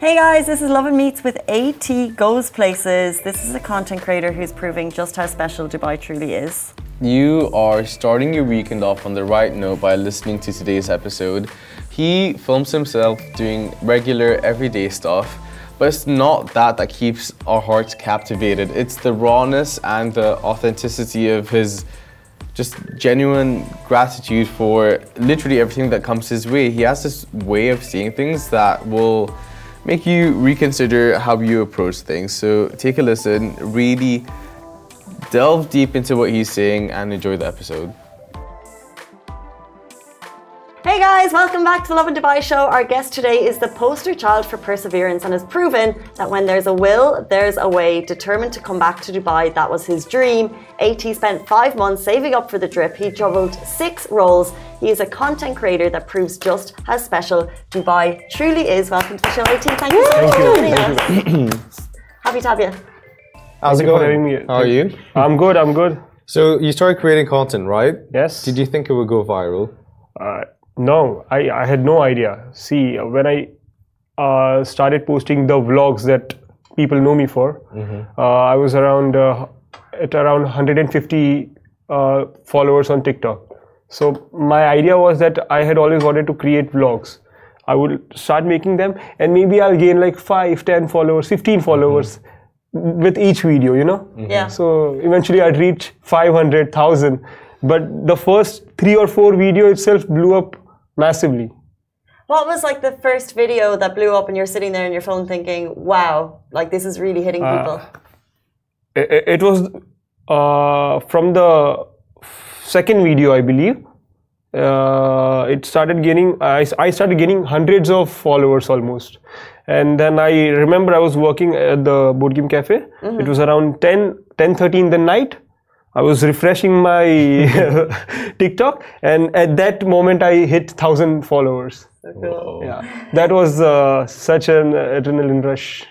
Hey guys, this is Love and Meets with AT Goes Places. This is a content creator who's proving just how special Dubai truly is. You are starting your weekend off on the right note by listening to today's episode. He films himself doing regular, everyday stuff, but it's not that that keeps our hearts captivated. It's the rawness and the authenticity of his just genuine gratitude for literally everything that comes his way. He has this way of seeing things that will make you reconsider how you approach things. So take a listen, really delve deep into what he's saying, and enjoy the episode. Hey guys, welcome back to the Lovin Dubai show. Our guest today is the poster child for perseverance and has proven that when there's a will, there's a way. Determined to come back to Dubai, that was his dream. AT spent five months saving up for the trip. He juggled six roles. He is a content creator that proves just how special Dubai truly is. Welcome to the show, AT. Thank you so much for joining us. Happy to have you. How's it going? having me. How are you? I'm good. I'm good. So you started creating content, right? Yes. Did you think it would go viral? Uh, no, I, I had no idea. See, when I uh, started posting the vlogs that people know me for, uh, I was around uh, at around 150 uh, followers on TikTok. So my idea was that I had always wanted to create vlogs. I would start making them, and maybe I'll gain like 5, 10 followers, 15 followers with each video, you know? Yeah. So eventually I'd reach 500,000. But the first three or four video itself blew up massively. What was like the first video that blew up and you're sitting there on your phone thinking, wow, like this is really hitting people? It, it was uh, from the second video, I believe. Uh, it started gaining, I, I started gaining hundreds of followers almost. And then I remember I was working at the board game cafe. It was around 10, 10 in the night. I was refreshing my TikTok, and at that moment I hit thousand followers. Yeah, that was uh, such an adrenaline rush.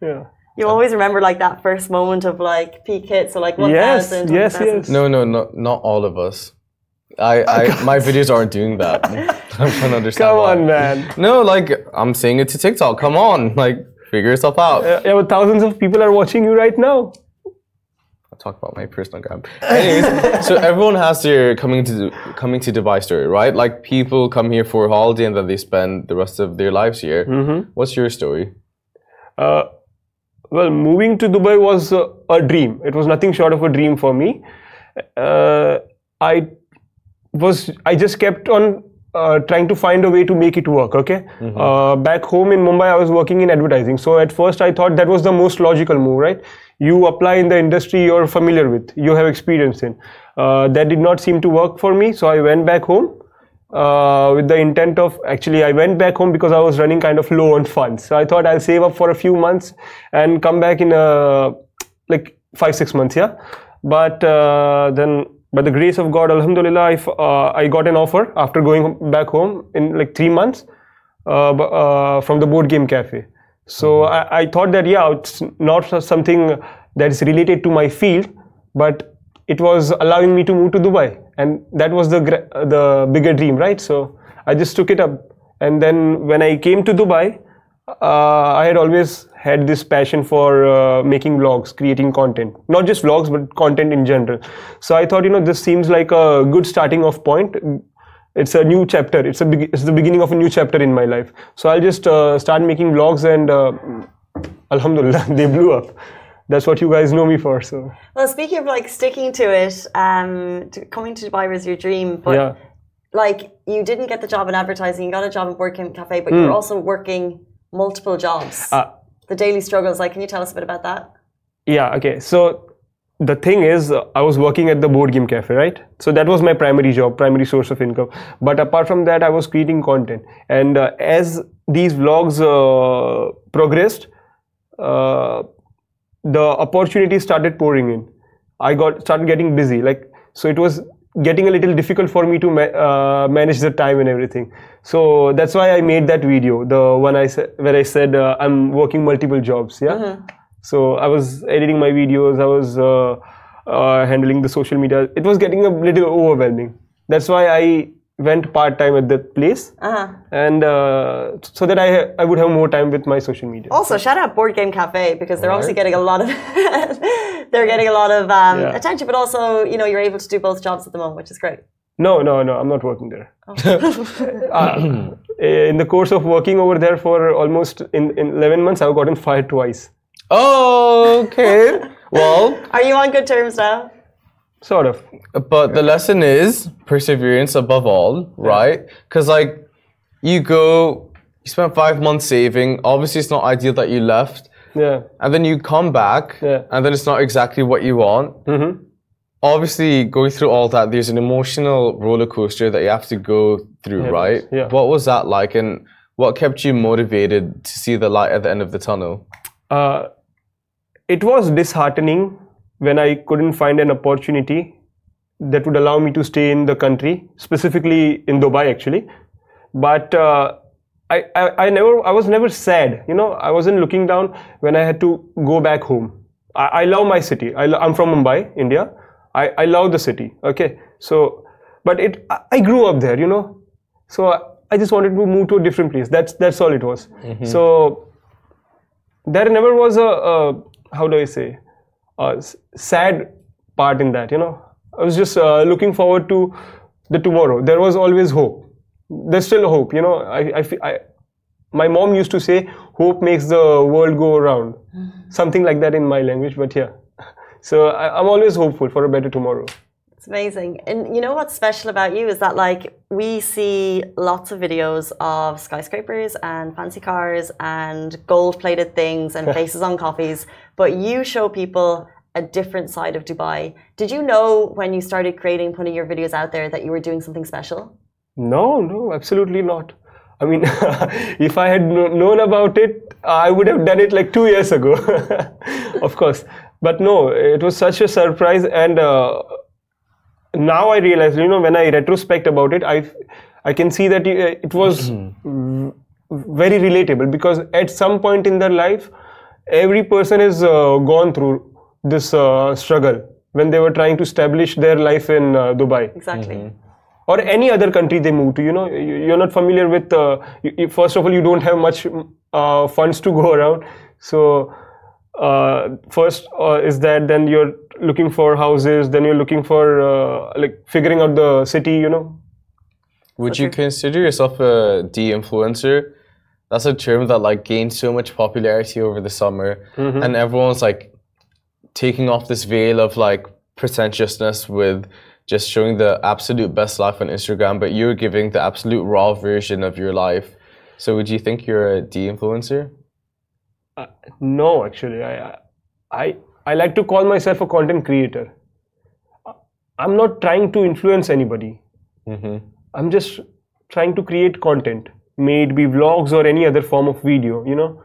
Yeah. You always remember like that first moment of like peak hit, so like 1,000. Yes, yes, 1,000. yes. No, no, no, not all of us. I, I, my videos aren't doing that. I'm trying to understand. Come why. on, man. No, like I'm saying it to TikTok. Come on, like figure yourself out. Uh, yeah, but thousands of people are watching you right now. Talk about my personal gram. Anyways, so everyone has their coming to coming to Dubai story, right? Like people come here for a holiday and then they spend the rest of their lives here. Mm-hmm. What's your story? Uh, well, moving to Dubai was uh, a dream. It was nothing short of a dream for me. Uh, I was I just kept on uh, trying to find a way to make it work. Okay, uh, back home in Mumbai, I was working in advertising. So at first, I thought that was the most logical move, right? You apply in the industry you're familiar with, you have experience in. Uh, that did not seem to work for me, so I went back home uh, with the intent of actually I went back home because I was running kind of low on funds. So I thought I'll save up for a few months and come back in a like five six months, yeah. But uh, then, by the grace of God, Alhamdulillah, I, f- uh, I got an offer after going back home in like three months uh, uh, from the board game cafe. So I, I thought that yeah, it's not something that is related to my field, but it was allowing me to move to Dubai, and that was the the bigger dream, right? So I just took it up, and then when I came to Dubai, uh, I had always had this passion for uh, making vlogs, creating content, not just vlogs but content in general. So I thought, you know, this seems like a good starting off point. It's a new chapter. It's a beg- it's the beginning of a new chapter in my life. So I'll just uh, start making vlogs, and uh, Alhamdulillah, they blew up. That's what you guys know me for. So Well, speaking of like sticking to it, um, to, coming to Dubai was your dream, but yeah. like you didn't get the job in advertising, you got a job in Cafe, but you're also working multiple jobs. Uh, the daily struggles, like, can you tell us a bit about that? Yeah, okay. So the thing is, I was working at the board game cafe, right? So that was my primary job, primary source of income. But apart from that, I was creating content. And uh, as these vlogs uh, progressed, uh, the opportunities started pouring in. I got started getting busy. Like so, it was getting a little difficult for me to ma- uh, manage the time and everything. So that's why I made that video, the one I said where I said uh, I'm working multiple jobs. Yeah. So I was editing my videos. I was uh, uh, handling the social media. It was getting a little overwhelming. That's why I went part time at that place, Uh-huh. and uh, so that I I would have more time with my social media. Also, shout out Board Game Cafe because they're obviously getting a lot of they're getting a lot of um, Yeah. attention, but also you know you're able to do both jobs at the moment, which is great. No, no, no. I'm not working there. Uh, in the course of working over there for almost in, in 11 months, I've gotten fired twice. Oh, okay. well, Are you on good terms now? Sort of. but the lesson is perseverance above all, right? Because like you go, you spent five months saving. Obviously, it's not ideal that you left, Yeah. and then you come back, Yeah. and then it's not exactly what you want. Mm-hmm. Obviously, going through all that, there's an emotional roller coaster that you have to go through, Yeah, right? yeah. What was that like, and what kept you motivated to see the light at the end of the tunnel? Uh, it was disheartening when I couldn't find an opportunity that would allow me to stay in the country, specifically in Dubai, actually. But uh, I, I, I never, I was never sad. You know, I wasn't looking down when I had to go back home. I, I love my city. I, I'm from Mumbai, India. I, I love the city. Okay, so, but it, I, I grew up there. You know, so I, I just wanted to move to a different place. That's that's all it was. So there never was a, a how do I say s- sad part in that. You know, I was just uh, looking forward to the tomorrow. There was always hope. There's still hope. You know, I I, I my mom used to say, "Hope makes the world go around," something like that in my language. But yeah, so I, I'm always hopeful for a better tomorrow. It's amazing. And you know what's special about you is that like we see lots of videos of skyscrapers and fancy cars and gold plated things and faces on coffees, but you show people a different side of Dubai. Did you know when you started creating, putting your videos out there that you were doing something special? No, no, absolutely not. I mean, if I had kno- known about it, I would have done it like two years ago, of course. But no, it was such a surprise, and uh, now I realize, you know, when I retrospect about it, I, I can see that it it was v- very relatable because at some point in their life, every person has uh, gone through this uh, struggle when they were trying to establish their life in uh, Dubai. Exactly. or any other country they move to you know you- you're not familiar with uh, you, you- first of all you don't have much uh, funds to go around. So uh, first uh, is that then you're looking for houses then you're looking for uh, like figuring out the city you know Would you consider yourself a de-influencer? That's a term that like gained so much popularity over the summer, and everyone's like taking off this veil of like pretentiousness with just showing the absolute best life on Instagram, but you're giving the absolute raw version of your life. So would you think you're a de-influencer? Uh, no actually I, I i like to call myself a content creator. Uh, I'm not trying to influence anybody. Mm-hmm. I'm just trying to create content. May it be vlogs or any other form of video you know?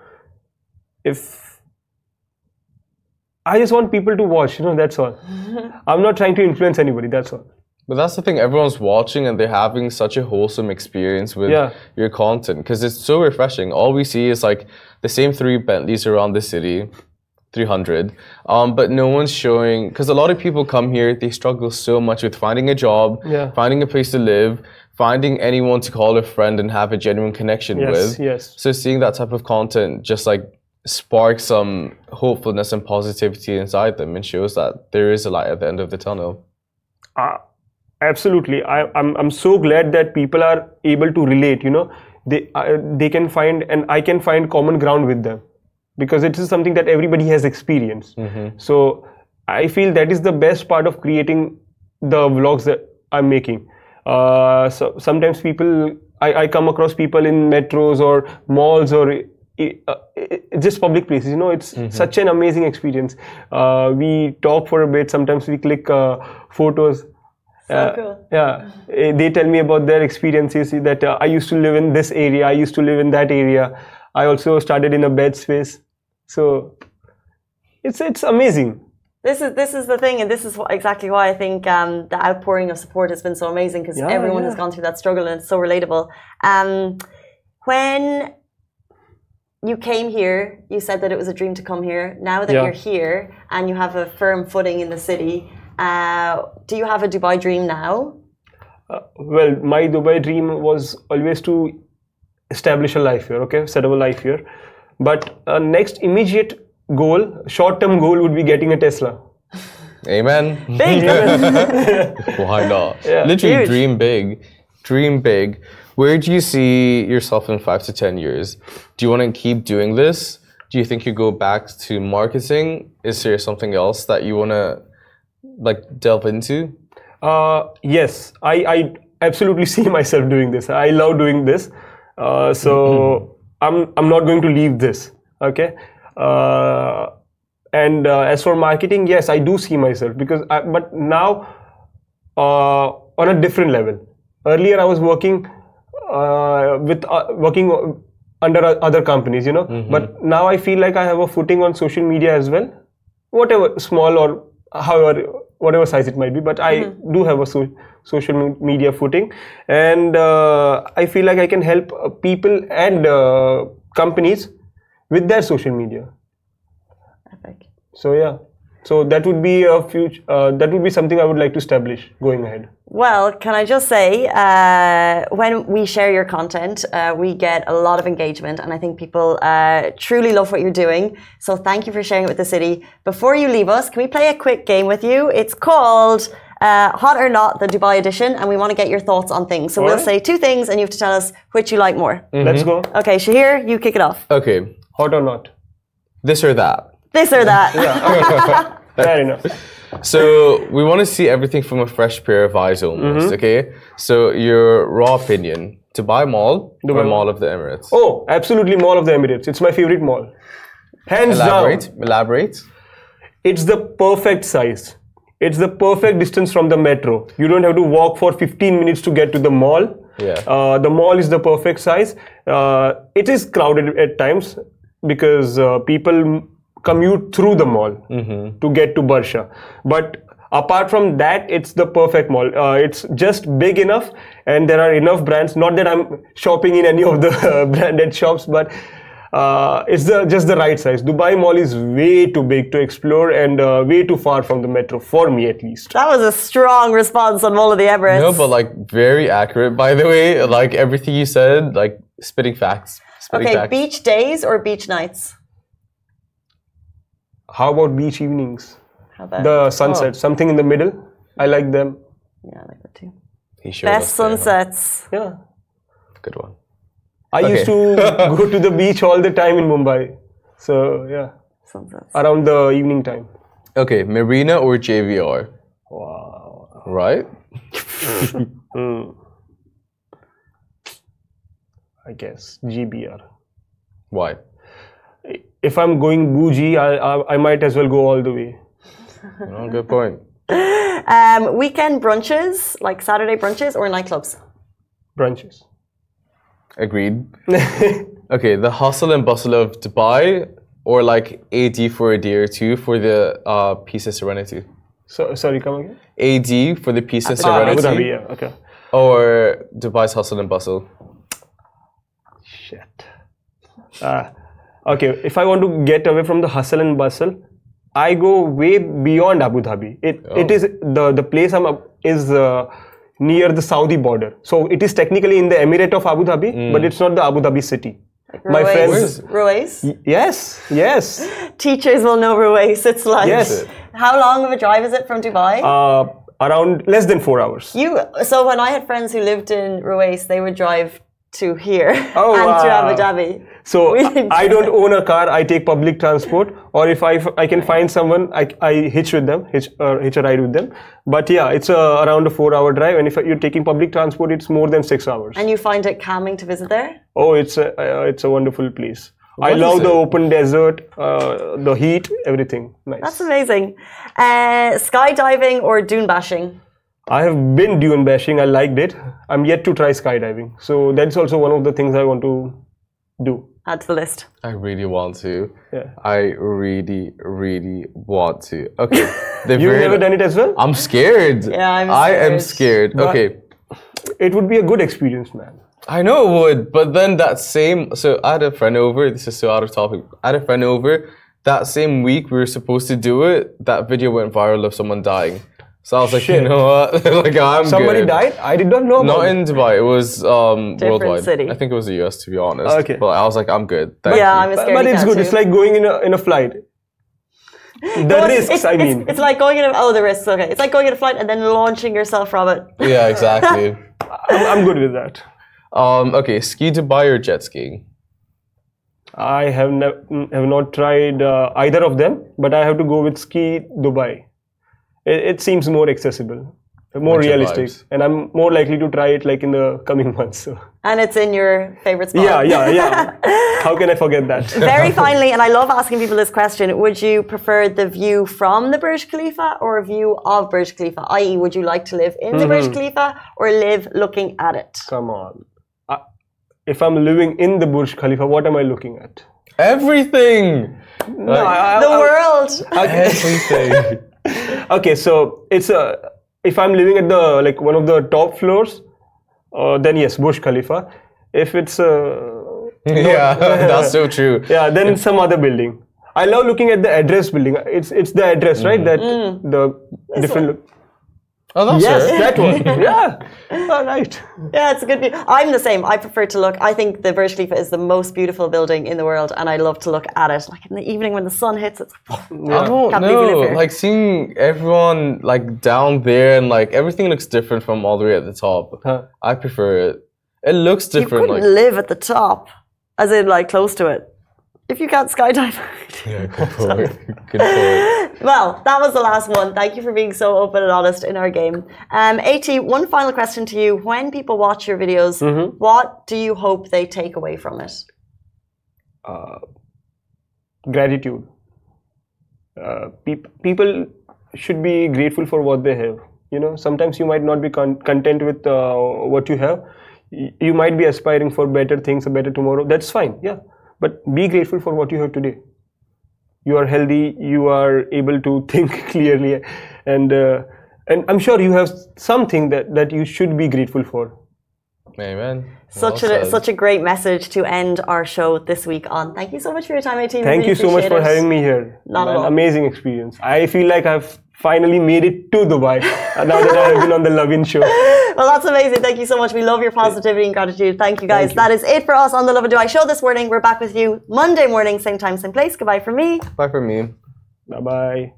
If i just want people to watch you know that's all. I'm not trying to influence anybody that's all But that's the thing, everyone's watching and they're having such a wholesome experience with Yeah. your content because it's so refreshing. All we see is like the same three Bentleys around the city, 300, um, but no one's showing because a lot of people come here, they struggle so much with finding a job, Yeah. finding a place to live, finding anyone to call a friend and have a genuine connection yes with. yes So seeing that type of content just like sparks some hopefulness and positivity inside them and shows that there is a light at the end of the tunnel. uh, absolutely. I, I'm, I'm so glad that people are able to relate you know. They uh, they can find and i can find common ground with them because it is something that everybody has experienced. So i feel that is the best part of creating the vlogs that i'm making. Uh, so sometimes people I, I come across people in metros or malls or uh, just public places you know. It's such an amazing experience. Uh, we talk for a bit. Sometimes we click uh, photos So uh, cool. yeah Eh, they tell me about their experiences that uh, i used to live in this area i used to live in that area i also started in a bed space so it's it's amazing This is this is the thing, and this is exactly why I think um, the outpouring of support has been so amazing because Yeah, everyone has gone through that struggle and it's so relatable. Um, when you came here, you said that it was a dream to come here. Now that Yeah. you're here and you have a firm footing in the city, uh, do you have a Dubai dream now? Uh, well, my Dubai dream was always to establish a life here. Okay, set up a life here. But uh, next immediate goal, short-term goal, would be getting a Tesla. Amen. Big. Why not? Yeah. Literally, Huge. dream big. Dream big. Where do you see yourself in five to ten years? Do you want to keep doing this? Do you think you go back to marketing? Is there something else that you want to like delve into? Uh, yes, I, I absolutely see myself doing this. I love doing this. Uh, so I'm, I'm not going to leave this. Okay. Uh, and uh, as for marketing, yes, I do see myself because, I, but now uh, on a different level. Earlier, I was working uh, with uh, working under other companies, you know. But now I feel like I have a footing on social media as well, whatever small or however whatever size it might be. But I do have a so- social media footing, and uh, I feel like I can help uh, people and uh, companies with their social media. Epic. So yeah, so that would be a future. Uh, that would be something I would like to establish going ahead. Well, can I just say, uh, when we share your content, uh, we get a lot of engagement, and I think people uh, truly love what you're doing. So thank you for sharing it with the city. Before you leave us, can we play a quick game with you? It's called uh, Hot or Not, the Dubai edition, and we want to get your thoughts on things. So we'll Alright. say two things, and you have to tell us which you like more. Let's go. Okay, Shahir, you kick it off. Okay, Hot or not? this or that. This or that. Fair enough. So we want to see everything from a fresh pair of eyes, almost. Okay. So your raw opinion: Dubai Mall or Dubai Mall. Mall of the Emirates? Oh, absolutely, Mall of the Emirates. It's my favorite mall. Hands Elaborate. down. Elaborate. It's the perfect size. It's the perfect distance from the metro. You don't have to walk for 15 minutes to get to the mall. Yeah. Uh, the mall is the perfect size. Uh, it is crowded at times because uh, people commute through the mall to get to Barsha. But apart from that, it's the perfect mall. Uh, it's just big enough, and there are enough brands. Not that I'm shopping in any of the branded shops, but uh, it's the just the right size. Dubai Mall is way too big to explore and uh, way too far from the metro for me at least. that was a strong response on Mall of the Emirates. No, but like very accurate, by the way. Like everything you said, like spitting facts. Spitting okay, facts. beach days or beach nights? How about beach evenings? How about The sunset, oh. something in the middle. I like them. Yeah, I like that too. He showed Best us there, huh? sunsets. Yeah. Good one. I used to go to the beach all the time in Mumbai. So yeah, Sunsets. around the evening time. Okay, Marina or JBR? Wow. Right? Hmm. I guess JBR. Why? If I'm going bougie, I, I I might as well go all the way. Oh, good point. Um, weekend brunches, like Saturday brunches or nightclubs? Brunches. Agreed. okay, the hustle and bustle of Dubai, or like AD for a day or two for the uh, peace and serenity. So sorry, come again. AD for the peace and Ah, Abu serenity, Dhabi. Yeah. Okay. or Dubai's hustle and bustle. Shit. Ah, okay, if I want to get away from the hustle and bustle, I go way beyond Abu Dhabi. It it is the the place I'm up is uh, near the Saudi border. So it is technically in the Emirate of Abu Dhabi, but it's not the Abu Dhabi city. My Ruwais. friends. Ruwais. Yes, yes. Teachers will know Ruwais. It's like. Yes. How long of a drive is it from Dubai? Uh, around less than four hours. you. So when I had friends who lived in Ruwais, they would drive to here Oh, and to wow. Abu Dhabi. So I, do don't own a car. I take public transport, or if I, I can find someone, I, I hitch with them, hitch or hitch a ride with them. But yeah, it's a, around a four-hour drive, and if you're taking public transport, it's more than six hours. And you find it calming to visit there? oh, it's a uh, it's a wonderful place. I love the open desert, uh, the heat, everything. Nice. That's amazing. Uh, skydiving or dune bashing? I have been dune bashing. I liked it. I'm yet to try skydiving, so that's also one of the things I want to do. Add to the list. I really want to. Yeah. I really, really want to. Okay. The You've never done it as well? I'm scared. Yeah, I'm scared. I am scared. scared. Okay. It would be a good experience, man. I know it would, but then that same so I had a friend over, this is so out of topic. I had a friend over, that same week we were supposed to do it, that video went viral of someone dying. So I was like, Shit. you know what? like I'm Somebody good. died. I did not know. Not about in Dubai. It was um, Different worldwide. city. I think it was the US, to be honest. Okay. But I was like, I'm good. Thank Yeah, you. I'm a But, but it's good. too. It's like going in a in a flight. The Well, risks, it's- I it's- mean. it's, like going in. A, oh, the risks. Okay, it's like going in a flight and then launching yourself from it. yeah, exactly. I'm, I'm good with that. um, okay, ski Dubai or jet skiing? I have ne- have not tried uh, either of them, but I have to go with ski Dubai. It, it seems more accessible, more Winter realistic, vibes. and I'm more likely to try it like in the coming months. So. And it's in your favorite spot. Yeah, yeah, yeah. How can I forget that? Very finally, and I love asking people this question: Would you prefer the view from the Burj Khalifa or a view of Burj Khalifa? I.e., would you like to live in the Burj mm-hmm. Khalifa or live looking at it? Come on. I, if I'm living in the Burj Khalifa, what am I looking at? Everything! No, I- I- The I- world. Everything. okay so it's a if i'm living at the like one of the top floors uh, then yes burj khalifa. If it's uh, yeah, that's so true. yeah then some other building. I love looking at the address building. It's it's the address right? That the different look Oh, that's yes her. that one yeah all right Yeah, it's a good view. I'm the same. I prefer to look. I think the Burj Khalifa is the most beautiful building in the world, and I love to look at it. Like in the evening when the sun hits, it's. I don't Can't believe we live know. Like seeing everyone like down there and like everything looks different from all the way at the top. Huh. I prefer it. It looks different. You couldn't Like live at the top, as in like close to it. If you can't skydive. yeah, good point. good point. well, that was the last one. Thank you for being so open and honest in our game. Um, AT, one final question to you: When people watch your videos, Mm-hmm. what do you hope they take away from it? gratitude uh, peop- people should be grateful for what they have you know sometimes you might not be con- content with uh, what you have Y- you might be aspiring for better things a better tomorrow that's fine yeah but be grateful for what you have today you are healthy you are able to think clearly and uh, and i'm sure you have something that that you should be grateful for Amen. Such Well a said. such a great message to end our show this week on. Thank you so much for your time, AT. Thank you so much for having me here. Not at An all. amazing experience. I feel like I've finally made it to Dubai now that I have been on the Lovin show. Well, that's amazing. Thank you so much. We love your positivity and gratitude. Thank you, guys. Thank you. That is it for us on the Lovin Dubai show this morning. We're back with you Monday morning, same time, same place. Goodbye from me. Bye for me. Bye bye.